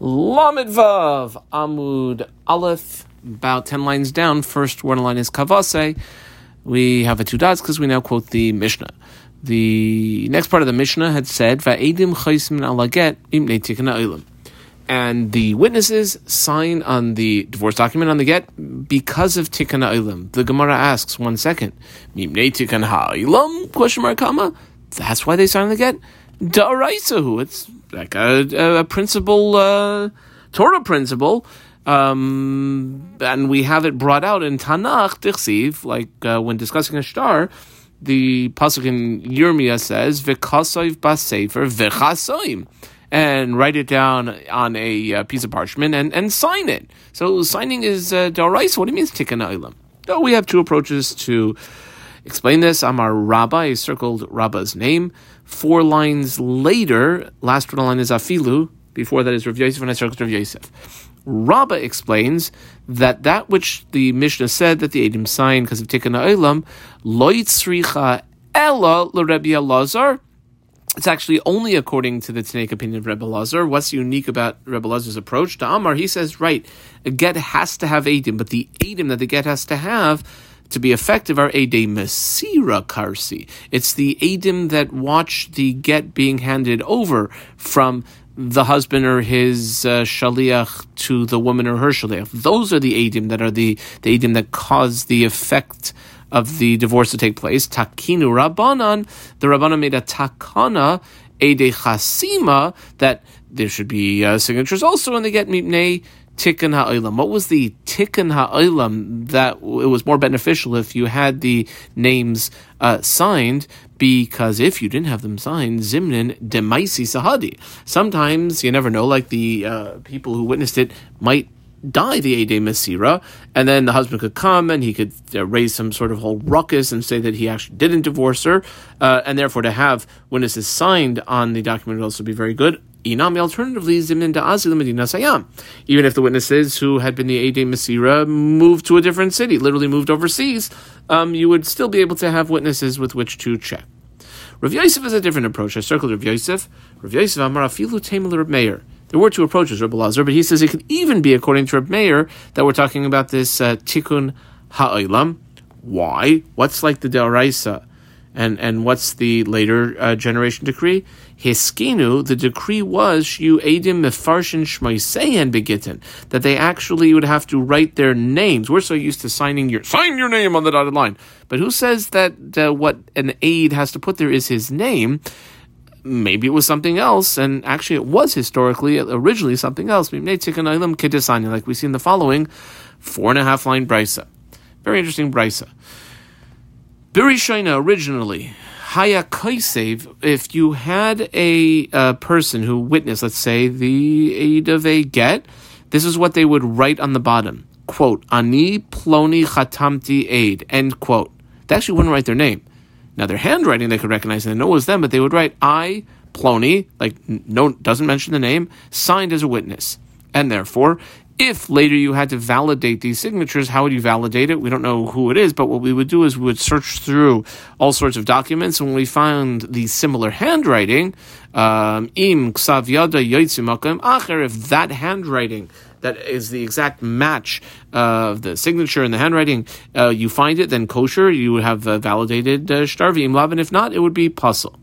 Lamed Vav Amud Aleph, about 10 lines down. First one line is Kavase. We have a two dots because we now quote the Mishnah. The next part of the Mishnah had said, Va'edim alaget. And the witnesses sign on the divorce document on the get because of tikana olam. The Gemara asks, one second, imnei tikana olam? Question mark, comma. That's why they sign on the get? Da'araisahu. It's like a, a principle, uh, Torah principle. Um, and we have it brought out in Tanakh, Tichsiv, like uh, when discussing a shtar, the pasuk in Yirmiyah says, "V'kasoiv basefer v'chasoim," and write it down on a uh, piece of parchment and, and sign it. So signing is uh, What do you mean tikkun olam? So we have two approaches to explain this. Amar Rabbi, I circled Rabba's name. Four lines later, last one line is Afilu. Before that is Rav Yosef, and I circled Rav Yosef. Rabba explains that that which the Mishnah said that the Adim signed because of Tikkun Olam, loitzricha ella l'Rebbe Elazar. It's actually only according to the Tanaic opinion of Rebbe Lazar. What's unique about Rebbe Lazar's approach to Amar? He says, right, a get has to have Adim, but the Adim that the get has to have to be effective are Ede Mesira Karsi. It's the Adim that watch the get being handed over from the husband or his uh, shaliach to the woman or her shaliach. Those are the Adim that are the, the Adim that cause the effect of the divorce to take place. Takinu Rabbanan, the Rabbanan made a takana, Ede Chasima, that there should be uh, signatures also when they get mipnei tikkun ha'olam? What was the tikkun ha'olam that it was more beneficial if you had the names uh, signed? Because if you didn't have them signed, zimnin demaisi sahadi. Sometimes you never know. Like the uh, people who witnessed it might die the Ede Masira, and then the husband could come and he could uh, raise some sort of whole ruckus and say that he actually didn't divorce her, uh, and therefore to have witnesses signed on the document would also be very good. Inami alternatively zimin da'azi medina sayam. Even if the witnesses who had been the Ede Masira moved to a different city, literally moved overseas, um, you would still be able to have witnesses with which to check. Rav Yosef has a different approach. I circled Rav Yosef. Rav Yosef Amar Afilu Tamil Rav Meir. There were two approaches, Rabbi Lazar, but he says it could even be according to Rabbi Meir that we're talking about this uh, tikkun ha'olam. Why? What's like the deraisa? And and what's the later uh, generation decree? Hiskinu, the decree was you edim mefarshin shmoiseyan begitin that they actually would have to write their names. We're so used to signing your sign your name on the dotted line, but who says that uh, what an aide has to put there is his name? maybe it was something else, and actually it was historically originally something else. Like we see in the following four and a half line brisa. Very interesting brisa. Birishina originally Haya Kaisev, if you had a, a, person who witnessed, let's say, the aid of a get, this is what they would write on the bottom. Quote, Ani ploni chatamti aid, end quote. They actually wouldn't write their name. Now their handwriting they could recognize and they know it was them, but they would write I Plony, like no doesn't mention the name, signed as a witness. And therefore, if later you had to validate these signatures, how would you validate it? We don't know who it is, but what we would do is we would search through all sorts of documents, and when we found the similar handwriting, um, if that handwriting that is the exact match of the signature and the handwriting, uh, you find it, then kosher, you would have uh, validated uh, shtarvi and if not, it would be puzzle.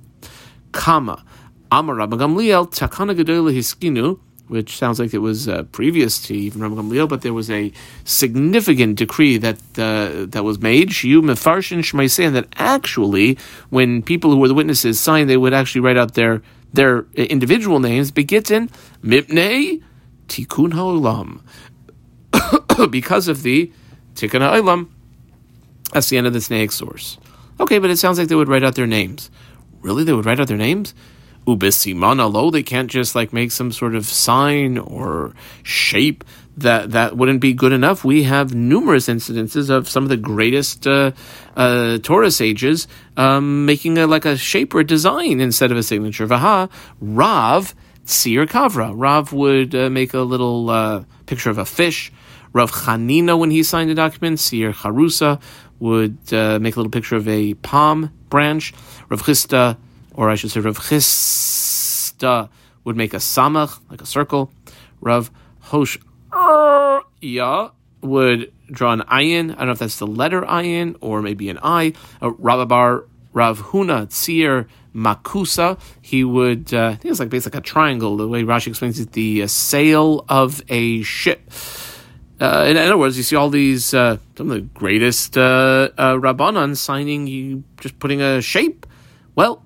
Kama. Amar Gamliel, Takana Hiskinu, which sounds like it was uh, previous to even Rabbi Gamliel, but there was a significant decree that uh, that was made, Shiu Mefarshin Shmaisein, that actually, when people who were the witnesses signed, they would actually write out their their individual names, Begitin, Mipnei, Tikkun Ha'olam. because of the Tikkun Ha'olam. That's the end of the snake source. Okay, but it sounds like they would write out their names. Really? They would write out their names? Ubisiman alo, they can't just like make some sort of sign or shape that that wouldn't be good enough. We have numerous incidences of some of the greatest uh, uh, Torah sages um, making a, like a shape or a design instead of a signature. Vaha Rav Tzir Kavra. Rav would uh, make a little uh, picture of a fish. Rav Chanina, when he signed a document, Sir Harusa would uh, make a little picture of a palm branch. Rav Chisda, or I should say Rav Chisda, would make a samach, like a circle. Rav Hosh Ya would draw an ayin. I don't know if that's the letter ayin or maybe an I. Uh, Rabbah bar Rav Huna Tzir Makusa. He would, uh, I think it's like basically like a triangle. The way Rashi explains it, the uh, sail of a ship. Uh, in, other words, you see all these uh, some of the greatest uh, uh, signing you just putting a shape. Well,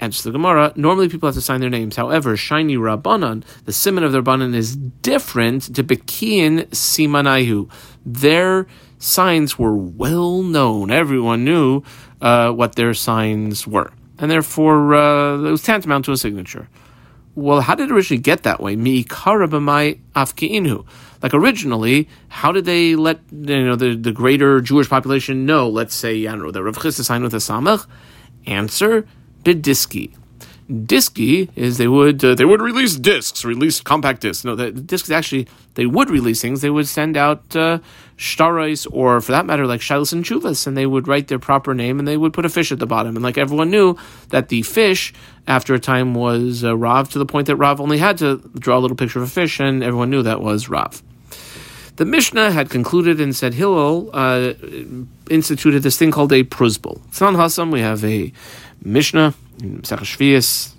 answers the Gemara. Normally, people have to sign their names. However, shiny rabbanon, the simon of the rabbanon is different to bekiin simanayu. Their signs were well known. Everyone knew uh, what their signs were, and therefore uh, it was tantamount to a signature. Well, how did it originally get that way? Mi karabamai afkiinu. Like originally, how did they let you know the, the greater Jewish population know? Let's say I don't know the Rav Chisda signed with a samach. Answer: Bidiski. Disky is they would uh, they would release discs, release compact discs. No, the, the discs actually they would release things. They would send out uh, shtarais or, for that matter, like shilas and chuvas, and they would write their proper name and they would put a fish at the bottom. And like everyone knew that the fish, after a time, was uh, Rav to the point that Rav only had to draw a little picture of a fish, and everyone knew that was Rav. The Mishnah had concluded and said Hillel uh, instituted this thing called a pruzbul. It's not Hassam. We have a Mishnah, Shvius,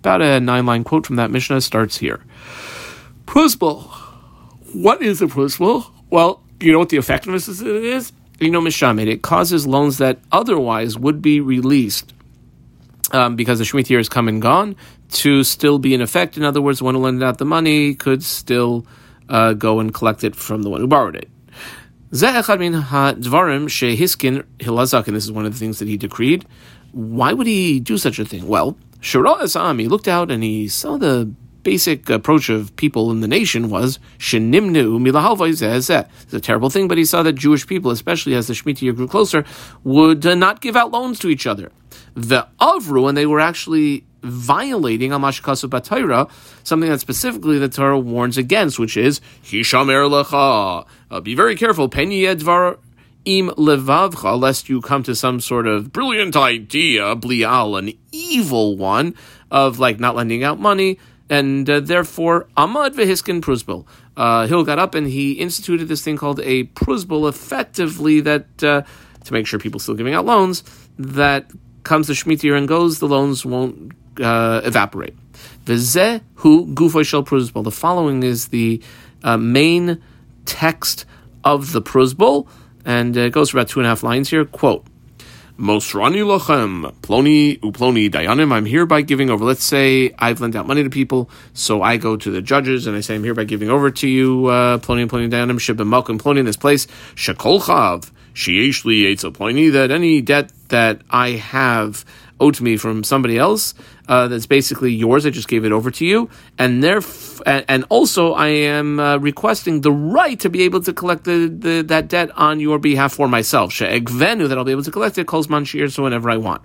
about a nine line quote from that Mishnah starts here. Pruzbul. What is a pruzbul? Well, you know what the effectiveness of it is? You know, Mishamed, it causes loans that otherwise would be released um, because the Shemitah year is come and gone to still be in effect. In other words, one who lended out the money could still uh, go and collect it from the one who borrowed it. And this is one of the things that he decreed. Why would he do such a thing? Well, Shira he looked out and he saw the basic approach of people in the nation was shenimnu milahalvai It's a terrible thing, but he saw that Jewish people, especially as the Shemitah year grew closer, would uh, not give out loans to each other. The avru, and they were actually violating Amashkasu Batayra, something that specifically the Torah warns against, which is Hishamer Lecha. Uh, be very careful. Pen Yedvar im levavcha, lest you come to some sort of brilliant idea, blial, an evil one, of like not lending out money, and uh, therefore Ahmad vehiskin pruzbul. Uh, Hill got up and he instituted this thing called a pruzbul, effectively that uh, to make sure people still giving out loans that comes the Shemitah year and goes, the loans won't uh, evaporate. V'zeh hu gufoy shel pruzbul. The following is the uh, main text of the pruzbul, and uh, it goes for about two and a half lines here. Quote. Mosrani lochem, ploni uploni dayanim. I'm hereby giving over. Let's say I've lent out money to people, so I go to the judges and I say I'm hereby giving over to you uh, ploni and ploni dayanim shibim malkim ploni in this place shekol chav sheishli ploni that any debt that I have owed to me from somebody else uh, that's basically yours. I just gave it over to you, and there, and also I am uh, requesting the right to be able to collect the, the that debt on your behalf for myself. She'egvenu that I'll be able to collect it. Calls man so whenever I want.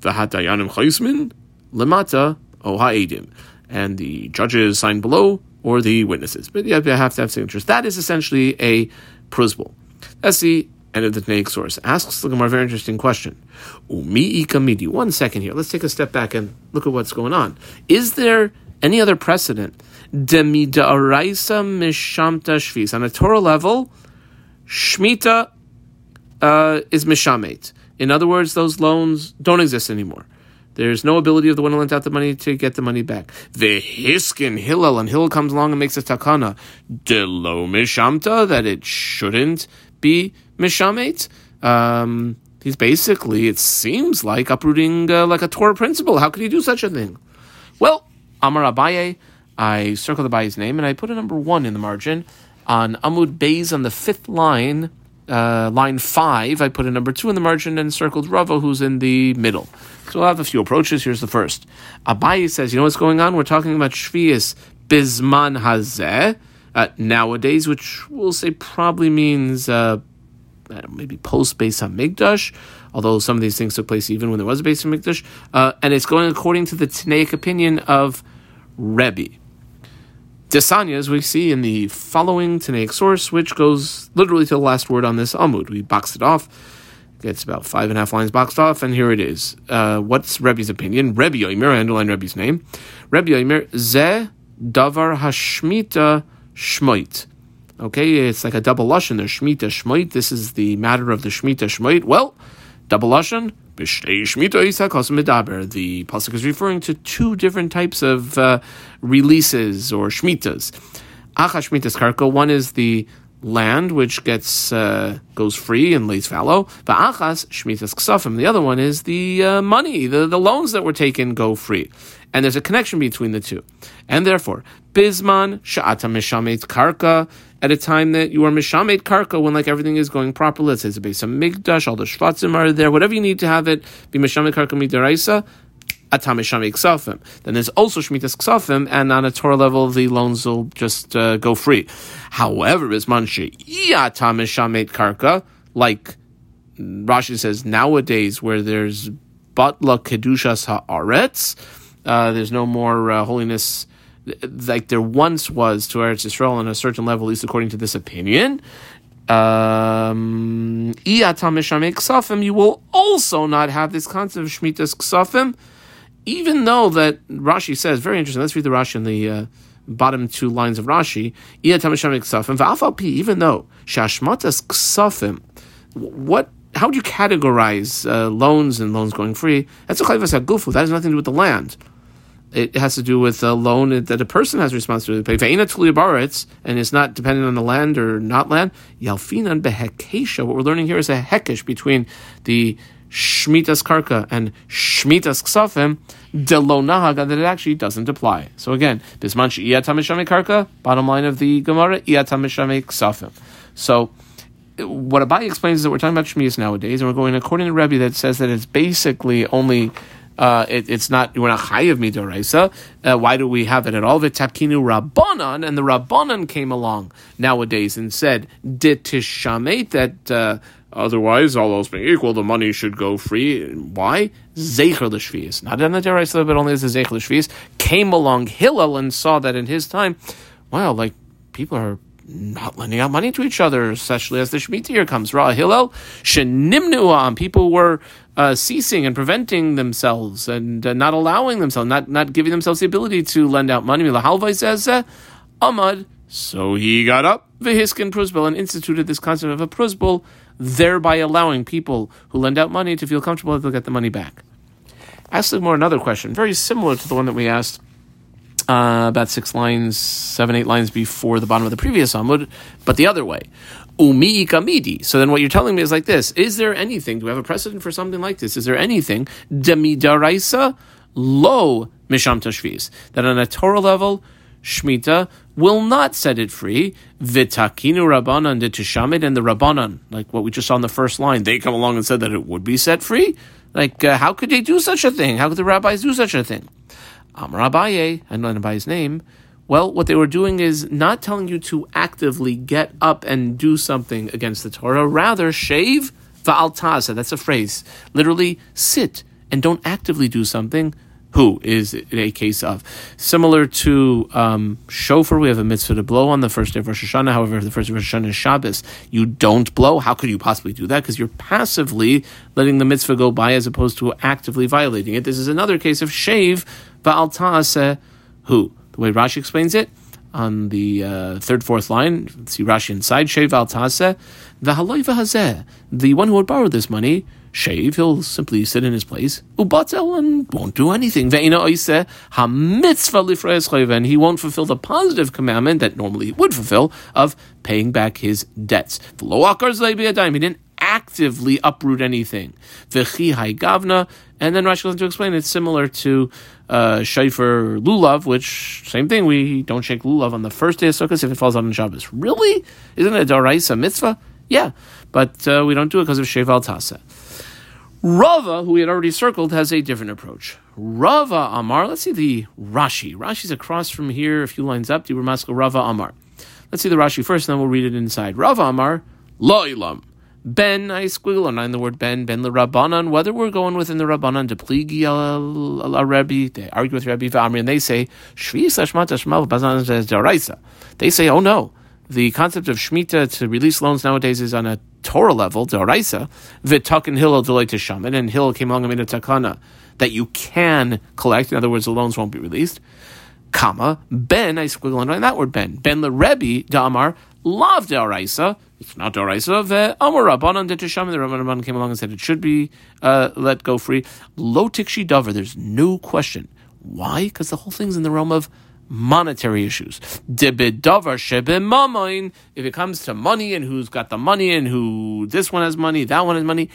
V'hatayanim chaysmin lemata ohaedim, and the judges sign below or the witnesses. But yeah, I have to have signatures. That is essentially a pruzbul. That's the end of the Tanaic source. Asks the Gemara a very interesting question. One second here. Let's take a step back and look at what's going on. Is there any other precedent? Mishamta shvis. On a Torah level, shmita uh, is mishamet. In other words, those loans don't exist anymore. There's no ability of the one who lent out the money to get the money back. The Hiskin Hillel, and Hillel comes along and makes a takana. Delo mishamta, that it shouldn't be mishamet. Um, he's basically, it seems like, uprooting uh, like a Torah principle. How could he do such a thing? Well, Amar Abaye, I circled Abaye's name and I put a number one in the margin. On Amud Beis on the fifth line, uh, line five, I put a number two in the margin and circled Rava, who's in the middle. So we'll have a few approaches. Here's the first. Abaye says, you know what's going on? We're talking about Shvius Bisman Hazeh. Uh, nowadays, which we'll say probably means uh, maybe post Beis Hamikdash, although some of these things took place even when there was a Beis Hamikdash, uh, and it's going according to the Tanaic opinion of Rebbe. Desanya, as we see in the following Tanaic source, which goes literally to the last word on this Amud. We boxed it off. It's about five and a half lines boxed off, and here it is. Uh, what's Rebbe's opinion? Rebbe Yoimer, I underline Rebbe's name. Rebbe Yoimer, Ze davar hashmita shmoit. Okay, it's like a double lashon. There's shmita shmoit. This is the matter of the shmita shmoit. Well, double lashon. The pasuk is referring to two different types of uh, releases or shmitas. Acha shmitas karka. One is the land which gets uh, goes free and lays fallow. Va'achas shmitas ksafim. The other one is the uh, money, the, the loans that were taken go free, and there's a connection between the two, and therefore bisman sha'ata mishamet karka. At a time that you are mishamet karka, when like everything is going properly, let's say it's a base of migdash, all the shvatzim are there, whatever you need to have it be mishamet karka midaraisa. Ksafim. Then there's also Shemitas Ksafim, and on a Torah level, the loans will just uh, go free. However, Bisman She'iyata Mishamet Karka, like Rashi says nowadays, where there's Batla Kedushas Haaretz, uh, there's no more uh, holiness like there once was to Eretz Yisrael on a certain level, at least according to this opinion. Um, you will also not have this concept of Shemitas Ksafim even though that Rashi says, very interesting, let's read the Rashi in the uh, bottom two lines of Rashi, even though Shashmatas Ksafim, what how would you categorize uh, loans and loans going free? That's a gufu. That has nothing to do with the land. It has to do with a loan that a person has responsibility to pay. And it's not dependent on the land or not land. Yalfinan behekesha. What we're learning here is a hekesh between the Shmitas Karka and Shmitas Ksafim, de lo nahaga, that it actually doesn't apply. So again, bisman iyatamishamei Karka, bottom line of the Gemara, iyatamishamei Ksafim. So what Abaye explains is that we're talking about Shmitas nowadays, and we're going according to Rebbe that says that it's basically only uh, it, it's not we're not chayiv midoraisa. Uh, why do we have it at all? V'tapkinu rabbanon, and the rabbanon came along nowadays and said ditishamet that uh, Otherwise, all else being equal, the money should go free. Why? Zecher l'shvius. Not in the Deraisa, but only as a Zecher l'shvius. Came along Hillel and saw that in his time, wow, like people are not lending out money to each other, especially as the Shemitah year comes. Ra Hillel, shenimnuam. People were uh, ceasing and preventing themselves and uh, not allowing themselves, not, not giving themselves the ability to lend out money. Lahalvai says, Amad. So he got up, Vehiskin Pruzbul, and instituted this concept of a Pruzbul thereby allowing people who lend out money to feel comfortable that they'll get the money back. Ask more another question, very similar to the one that we asked uh, about six lines, seven, eight lines before the bottom of the previous Amud, but the other way. Umi kamidi. So then what you're telling me is like this. Is there anything, do we have a precedent for something like this? Is there anything, demidaraisa, lo misham tashvis, that on a Torah level, Shmita will not set it free. Vitakinu Rabbanan de Tishamid and the Rabbanan, like what we just saw in the first line, they come along and said that it would be set free. Like, uh, how could they do such a thing? How could the rabbis do such a thing? Amar Abaye, I know his name. Well, what they were doing is not telling you to actively get up and do something against the Torah. Rather, shave va'altaza. That's a phrase. Literally, sit and don't actively do something who is a case of. Similar to um, shofar, we have a mitzvah to blow on the first day of Rosh Hashanah. However, the first day of Rosh Hashanah is Shabbos. You don't blow. How could you possibly do that? Because you're passively letting the mitzvah go by as opposed to actively violating it. This is another case of shave ba'al ta'aseh who. The way Rashi explains it, on the uh, third, fourth line, see Rashi inside, shave al taseh, the hazeh, the one who would borrow this money, shave, he'll simply sit in his place, ubatel, and won't do anything. And he won't fulfill the positive commandment that normally he would fulfill of paying back his debts. He didn't actively uproot anything. gavna, and then Rashi goes on to explain it's similar to uh, shayfer lulav, which same thing. We don't shake lulav on the first day of Sukkot if it falls out on Shabbos. Really? Isn't it a daraisa mitzvah? Yeah, but uh, we don't do it because of sheval tasa. Rava, who we had already circled, has a different approach. Rava Amar, let's see the Rashi. Rashi's across from here, a few lines up. Dibur Rava Amar. Let's see the Rashi first, and then we'll read it inside. Rava Amar, Lo Ilam. Ben, I squiggle underline the word Ben, Ben the Rabbanan, whether we're going within the Rabbanan to pligi a Rebbe, they argue with Rebbe Vamri, and they say, Shvi Sashmat Ashmav Bazan Daraisa. They say, oh no, the concept of Shemitah to release loans nowadays is on a Torah level, Daraisa, Vitak and Hillel to Shaman, and Hillel came along and made a takana that you can collect. In other words, the loans won't be released. comma, ben, I squiggle underline that word ben. Ben the Rebbe, Damar, lav de'araisa. It's not de'araisa. Ve amar rabbanon de tisham. The rabbanon came along and said it should be uh, let go free. Lo tikshi dover. There's no question. Why? Because the whole thing's in the realm of monetary issues. If it comes to money and who's got the money and who this one has money, that one has money.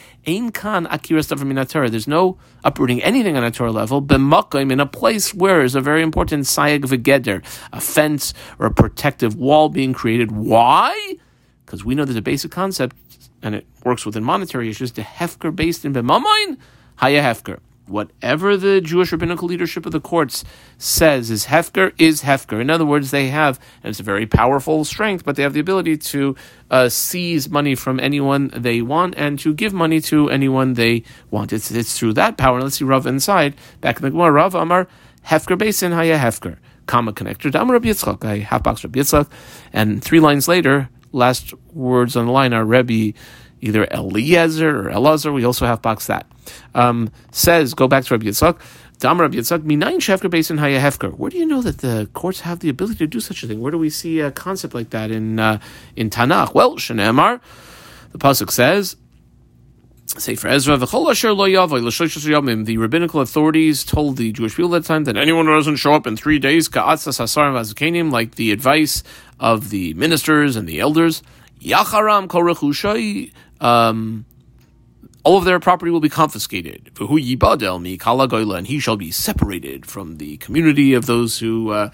There's no uprooting anything on a Torah level. In a place where is a very important sayag v'geder, a fence or a protective wall being created. Why? Because we know there's a basic concept, and it works within monetary issues. The hefker based in b'mamayin, haya hefker whatever the Jewish rabbinical leadership of the courts says is hefker is hefker. In other words, they have, and it's a very powerful strength, but they have the ability to uh, seize money from anyone they want and to give money to anyone they want. It's, it's through that power. Let's see Rav inside. Back in the Gemara, Rav Amar hefker basin haya hefker. Comma connector. Dam Rabbi Yitzchak. Half box Rabbi Yitzchak. And three lines later, last words on the line are Rebbe either Eliezer or Elazar. We also have box that. Um, says, go back to Rabbi Yitzchak. Dam Rabbi Yitzchak, minayin shefker basin haya hefker. Where do you know that the courts have the ability to do such a thing? Where do we see a concept like that in uh, in Tanakh? Well, Shenemar, the pasuk says. Sefer Ezra, the rabbinical authorities told the Jewish people at time that anyone who doesn't show up in three days, like the advice of the ministers and the elders, Yacharam um, all of their property will be confiscated. And he shall be separated from the community of those who uh,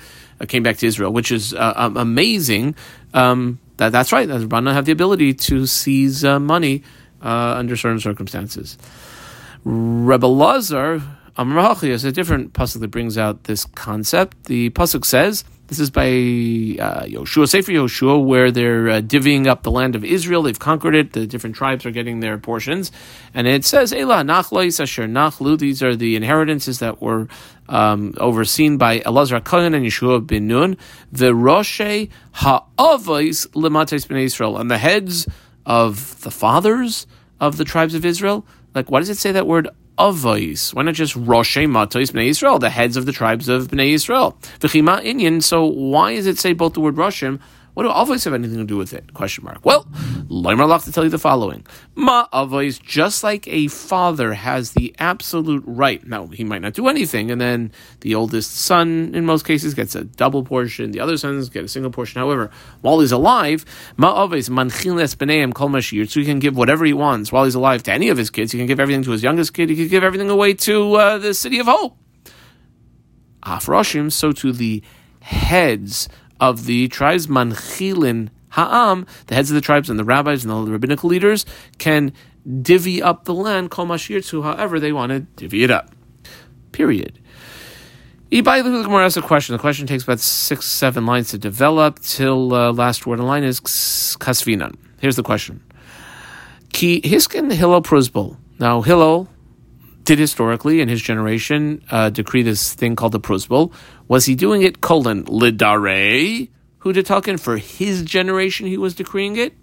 came back to Israel, which is uh, um, amazing. Um, that, that's right. That Rabbanan have the ability to seize uh, money uh, under certain circumstances. Rebbe Lazar, Amrachi, is a different pasuk that brings out this concept. The pasuk says, this is by uh, Yoshua, Sefer Yoshua, where they're uh, divvying up the land of Israel. They've conquered it. The different tribes are getting their portions. And it says, Ela nachlois asher nachlu. These are the inheritances that were um, overseen by Elazar Kohen and Yeshua bin Nun. The Roshe ha'avos lemates b'nei Israel. And the heads of the fathers of the tribes of Israel. Like, why does it say that word avos. Why not just Roshe Matos Bnei Israel, the heads of the tribes of Bnei Israel? V'chima Inyan. So why does it say both the word Roshim what do avos have anything to do with it? Question mark. Well, Leimer to tell you the following: Ma avos, just like a father has the absolute right. Now he might not do anything, and then the oldest son, in most cases, gets a double portion. The other sons get a single portion. However, while he's alive, ma avos manchiles b'neim kol. So he can give whatever he wants while he's alive to any of his kids. He can give everything to his youngest kid. He can give everything away to uh, the city of hope. Afroshim, so to the heads of the tribes, Manchilin Ha'am, the heads of the tribes and the rabbis and the rabbinical leaders, can divvy up the land, Kol Mashir however they want to divvy it up. Period. Ibai Gemara asks a question. The question takes about six, seven lines to develop till uh, last word in line is kasvinan. Here's the question. Ki Hiskin Hillel Pruzbul. Now Hillel did historically in his generation uh, decree this thing called the Pruzbul. Was he doing it colon lidare hudatakin for his generation? He was decreeing it.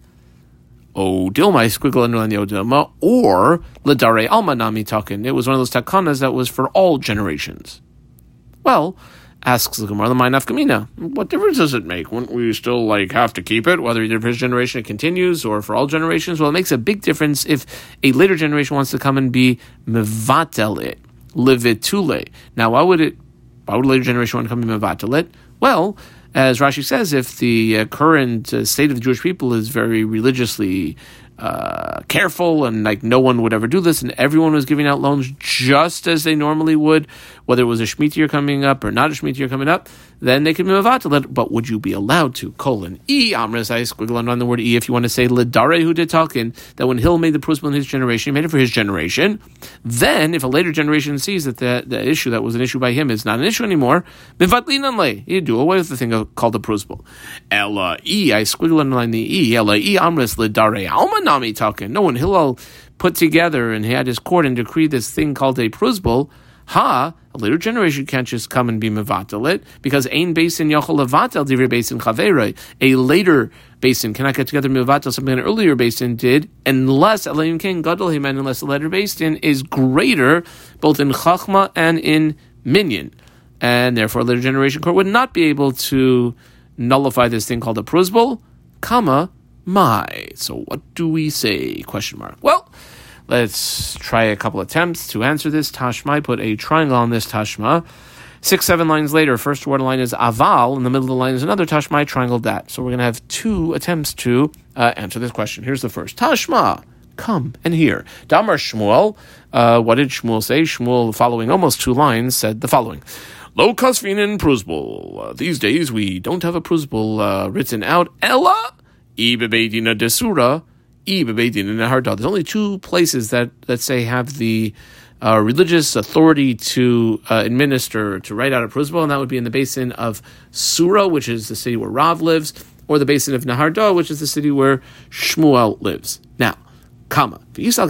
Oh, dilma squiggle underline the odilma or lidare alma nami takin. It was one of those takanas that was for all generations. Well, asks the Gemara, the Kamina. What difference does it make? Wouldn't we still like have to keep it, whether for his generation it continues or for all generations? Well, it makes a big difference if a later generation wants to come and be mevatel it, livitule. Now, why would it why would a later generation want to come and mevatel it? Well, as Rashi says, if the uh, current uh, state of the Jewish people is very religiously uh, careful and like no one would ever do this, and everyone was giving out loans just as they normally would, whether it was a Shemitah year coming up or not a Shemitah year coming up, then they could to let. But would you be allowed to? Colon e amres I squiggle on the word e if you want to say ledare who did talking that when Hill made the principle in his generation, he made it for his generation. Then, if a later generation sees that the, the issue that was an issue by him is not an issue anymore, mivatlin you do away with the thing called the principle. Ella e I squiggle underline the e ella e amres ledare alman Nami talking. No, when Hillel put together and he had his court and decreed this thing called a pruzbul, ha, later generation can't just come and be mevatel it because ain basin yachol levatel divrei basin chaverei. A later basin cannot get together mevatel something an earlier basin did unless Elohim King gadol him unless the later basin is greater both in chachma and in minyan. and therefore a later generation court would not be able to nullify this thing called a prusbul, comma, my. So what do we say? Question mark. Well, let's try a couple attempts to answer this. Tashma, I put a triangle on this Tashma. Six, seven lines later, first word line is aval. In the middle of the line is another tashma. I triangled that. So we're going to have two attempts to uh, answer this question. Here's the first tashma. Come and hear. Damar Shmuel. Uh, what did Shmuel say? Shmuel, following almost two lines, said the following. Lo kasvinin prusbul. Uh, these days we don't have a prusbul uh, written out. Ella ibebedina desura ibebedina neharda. There's only two places that that say have the uh, religious authority to uh, administer, to write out a prusbul, and that would be in the basin of Sura, which is the city where Rav lives, or the basin of Nehardea, which is the city where Shmuel lives. Now. If you want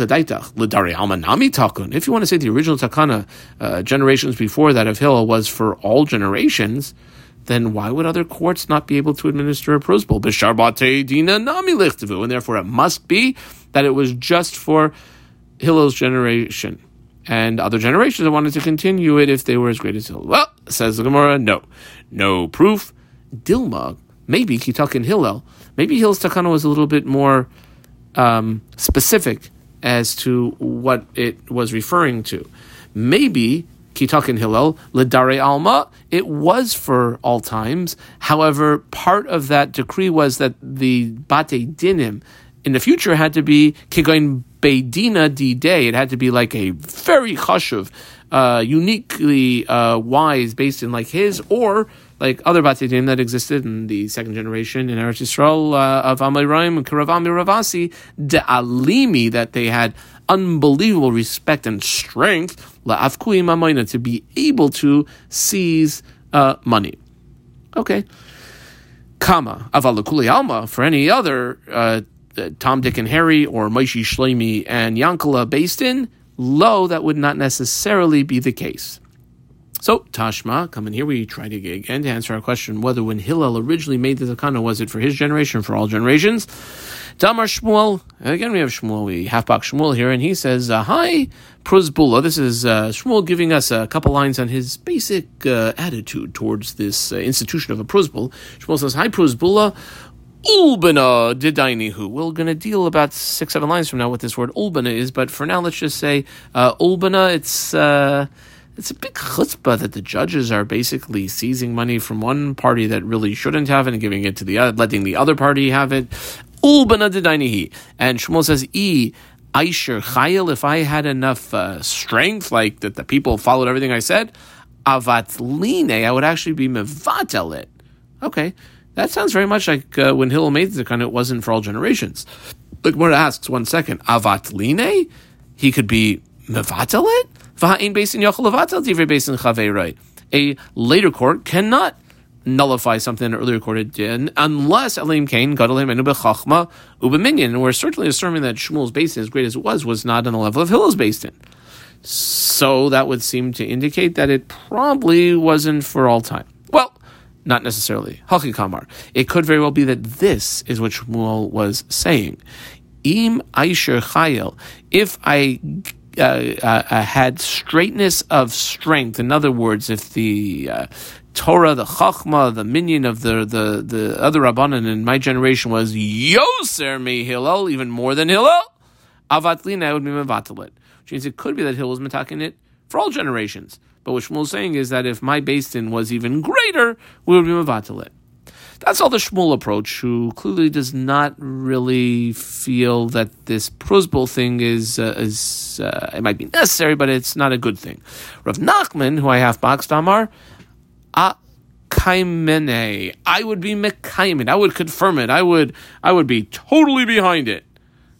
to say the original takana, uh, generations before that of Hillel was for all generations, then why would other courts not be able to administer a prosbul? And therefore it must be that it was just for Hillel's generation. And other generations that wanted to continue it if they were as great as Hillel. Well, says the Gemara, no. No proof. Dilma, maybe Kitakin Hillel. Maybe Hillel's takana was a little bit more um, specific as to what it was referring to. Maybe Kitakin Hillel, Ledare Alma, it was for all times. However, part of that decree was that the Bate Dinim in the future had to be Kigoin Beidina di Day. It had to be like a very chashuv, uh, uniquely uh, wise, based in like his, or like other Batidim that existed in the second generation in Eretz Yisrael uh, of Amoraim and Karavami Ravasi, de alimi, that they had unbelievable respect and strength, to be able to seize uh, money. Okay. Kama, avalakuli alma, for any other uh, Tom, Dick, and Harry, or Maishi Shleimi and Yankala based in, lo, that would not necessarily be the case. So, Tashma, come in here. We try to again to answer our question whether when Hillel originally made the Takana, was it for his generation, for all generations? Damar Shmuel, again we have Shmuel, we half back Shmuel here, and he says, uh, Hi, Pruzbula. This is uh, Shmuel giving us a couple lines on his basic uh, attitude towards this uh, institution of a Pruzbul. Shmuel says, Hi, Pruzbula. Ulbana didainihu. We're going to deal about six, seven lines from now what this word ulbana is, but for now, let's just say uh, ulbana, it's. Uh, it's a big chutzpah that the judges are basically seizing money from one party that really shouldn't have it and giving it to the other, letting the other party have it. And Shmuel says, E. Aisher Chayil, if I had enough uh, strength, like that the people followed everything I said, Avatline, I would actually be Mevatel it. Okay, that sounds very much like uh, when Hillel made the kind it wasn't for all generations. The Gemara asks, one second, Avatline? He could be Mevatel it? A later court cannot nullify something an earlier court did unless Elim Kain, Gadalim, and Ubechachma, Ubeminyan. And we're certainly assuming that Shmuel's basin, as great as it was, was not on the level of Hillel's basin. So that would seem to indicate that it probably wasn't for all time. Well, not necessarily. Halchi Kamar. It could very well be that this is what Shmuel was saying. Im Aisher Chayel. If I uh, uh, uh, had straightness of strength. In other words, if the uh, Torah, the Chachma, the minion of the the, the other Rabbanan in my generation was Yoser me Hillel, even more than Hillel, Avatlina, I would be Mavatalit. Which means it could be that Hillel was mataking it for all generations. But what Shmuel is saying is that if my basin was even greater, we would be Mavatalit. That's all the Shmuel approach, who clearly does not really feel that this Prusbul thing is uh, is uh, it might be necessary, but it's not a good thing. Rav Nachman, who I have boxed Amar, a kaimene. I would be mekaimen. I would confirm it. I would I would be totally behind it.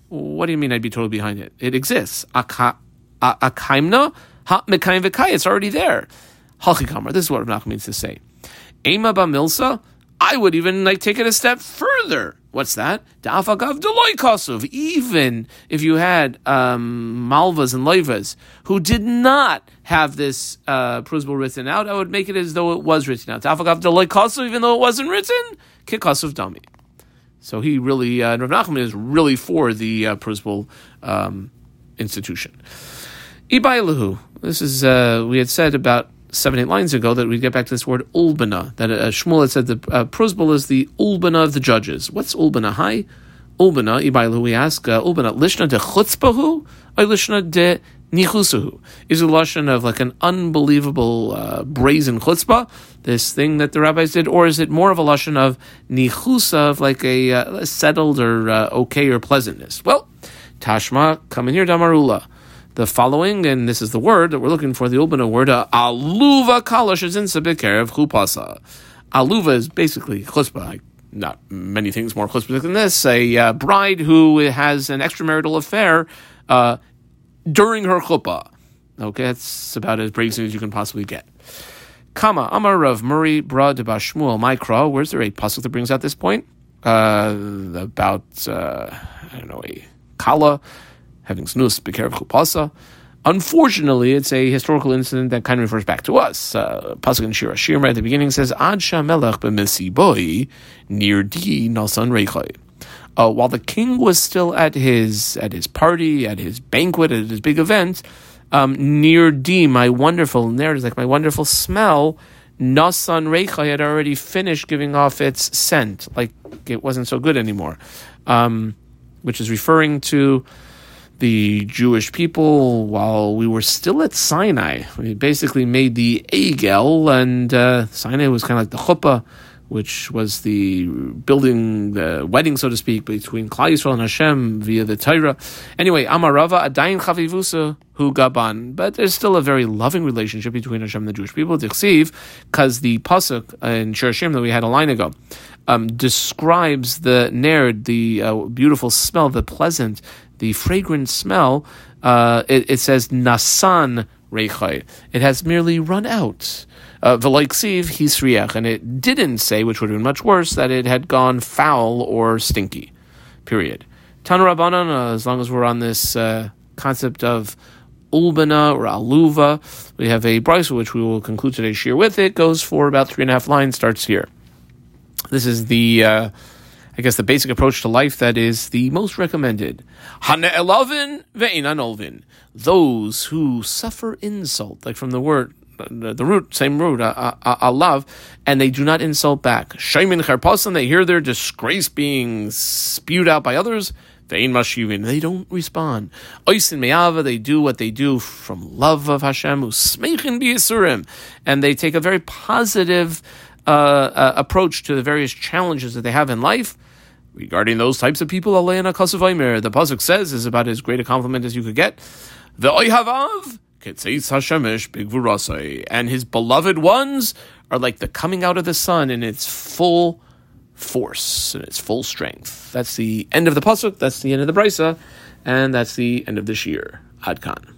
What do you mean I'd be totally behind it? It exists. A kaimna ha. It's already there. Halchikamar. This is what Rav Nachman means to say. Ema ba milsa I would even like take it a step further. What's that? Da'afagav deloy kosov. Even if you had um, malvas and loivas who did not have this uh, prusbul written out, I would make it as though it was written out. Da'afagav deloy kosov, even though it wasn't written, kikosov dami. So he really, uh, Rav Nachman is really for the uh, prusbul um, institution. Ibailahu. This is uh, we had said about seven, eight lines ago that we get back to this word ulbana, that uh, Shmuel had said the uh, Prozbul is the ulbana of the judges. What's ulbana? Hi? Ulbana, Ibailu, we ask, uh, ulbana, lishna de chutzpahu, or lishna de nichusuhu? Is a lashon of like an unbelievable uh, brazen chutzpah, this thing that the rabbis did, or is it more of a lashon of nichusa, of like a uh, settled or uh, okay or pleasantness? Well, Tashma, come in here, Damarula the following, and this is the word that we're looking for, the Ulbana word, uh, aluva kalash is in of chupasa. Aluva is basically chutzpah, not many things more chutzpah than this, a uh, bride who has an extramarital affair uh, during her chuppah. Okay, that's about as brave as you can possibly get. Kama Amar Rav Mari Bra de Bashmuel Mikra. Where's there a pasuk that brings out this point? Uh, about uh, I don't know a kala having snus b'kerev chupasa. Unfortunately, it's a historical incident that kind of refers back to us. Uh, Pasuk in Shir HaShirim at the beginning says, Ad shamelech b'mesiboi nir di nasan reichai. Uh, while the king was still at his at his party, at his banquet, at his big event, um, near D, my wonderful, is like my wonderful smell, Nasan Reichai had already finished giving off its scent, like it wasn't so good anymore, um, which is referring to the Jewish people while we were still at Sinai. We basically made the Egel, and uh, Sinai was kind of like the chuppah, which was the building, the wedding, so to speak, between Klal Yisrael and Hashem via the Torah. Anyway, Amarava Adayin Chavivusa Hu Gaban, but there's still a very loving relationship between Hashem and the Jewish people. Dichsiv, because the pasuk in Shir HaShirim that we had a line ago. Um, describes the nerd, the uh, beautiful smell, the pleasant the fragrant smell, uh, it, it, says nasan reichai. It has merely run out. Uh, V'loiksiv hisriach, and it didn't say, which would have been much worse, that it had gone foul or stinky. Period. Tan Rabbanan, uh, as long as we're on this uh, concept of ulbana or aluva, we have a brisa which we will conclude today's shiur with. It goes for about three and a half lines, starts here. This is the uh, I guess the basic approach to life that is the most recommended. Hane'elavin ve'inanolvin. Those who suffer insult, like from the word, the root, same root, alav, and they do not insult back. Shaimin charpasan, they hear their disgrace being spewed out by others. Mashivin, they don't respond. Me'ava, they do what they do from love of Hashem, usmeichin b'yisurim, and they take a very positive uh, uh, approach to the various challenges that they have in life Regarding those types of people, Aleina Kasavaimer, the Pasuk says, is about as great a compliment as you could get. The Oyhavav, Ketzeitz Hashemish, Big Vurasai, and his beloved ones are like the coming out of the sun in its full force and its full strength. That's the end of the Pasuk, that's the end of the Brisa, and that's the end of this year. Adkan.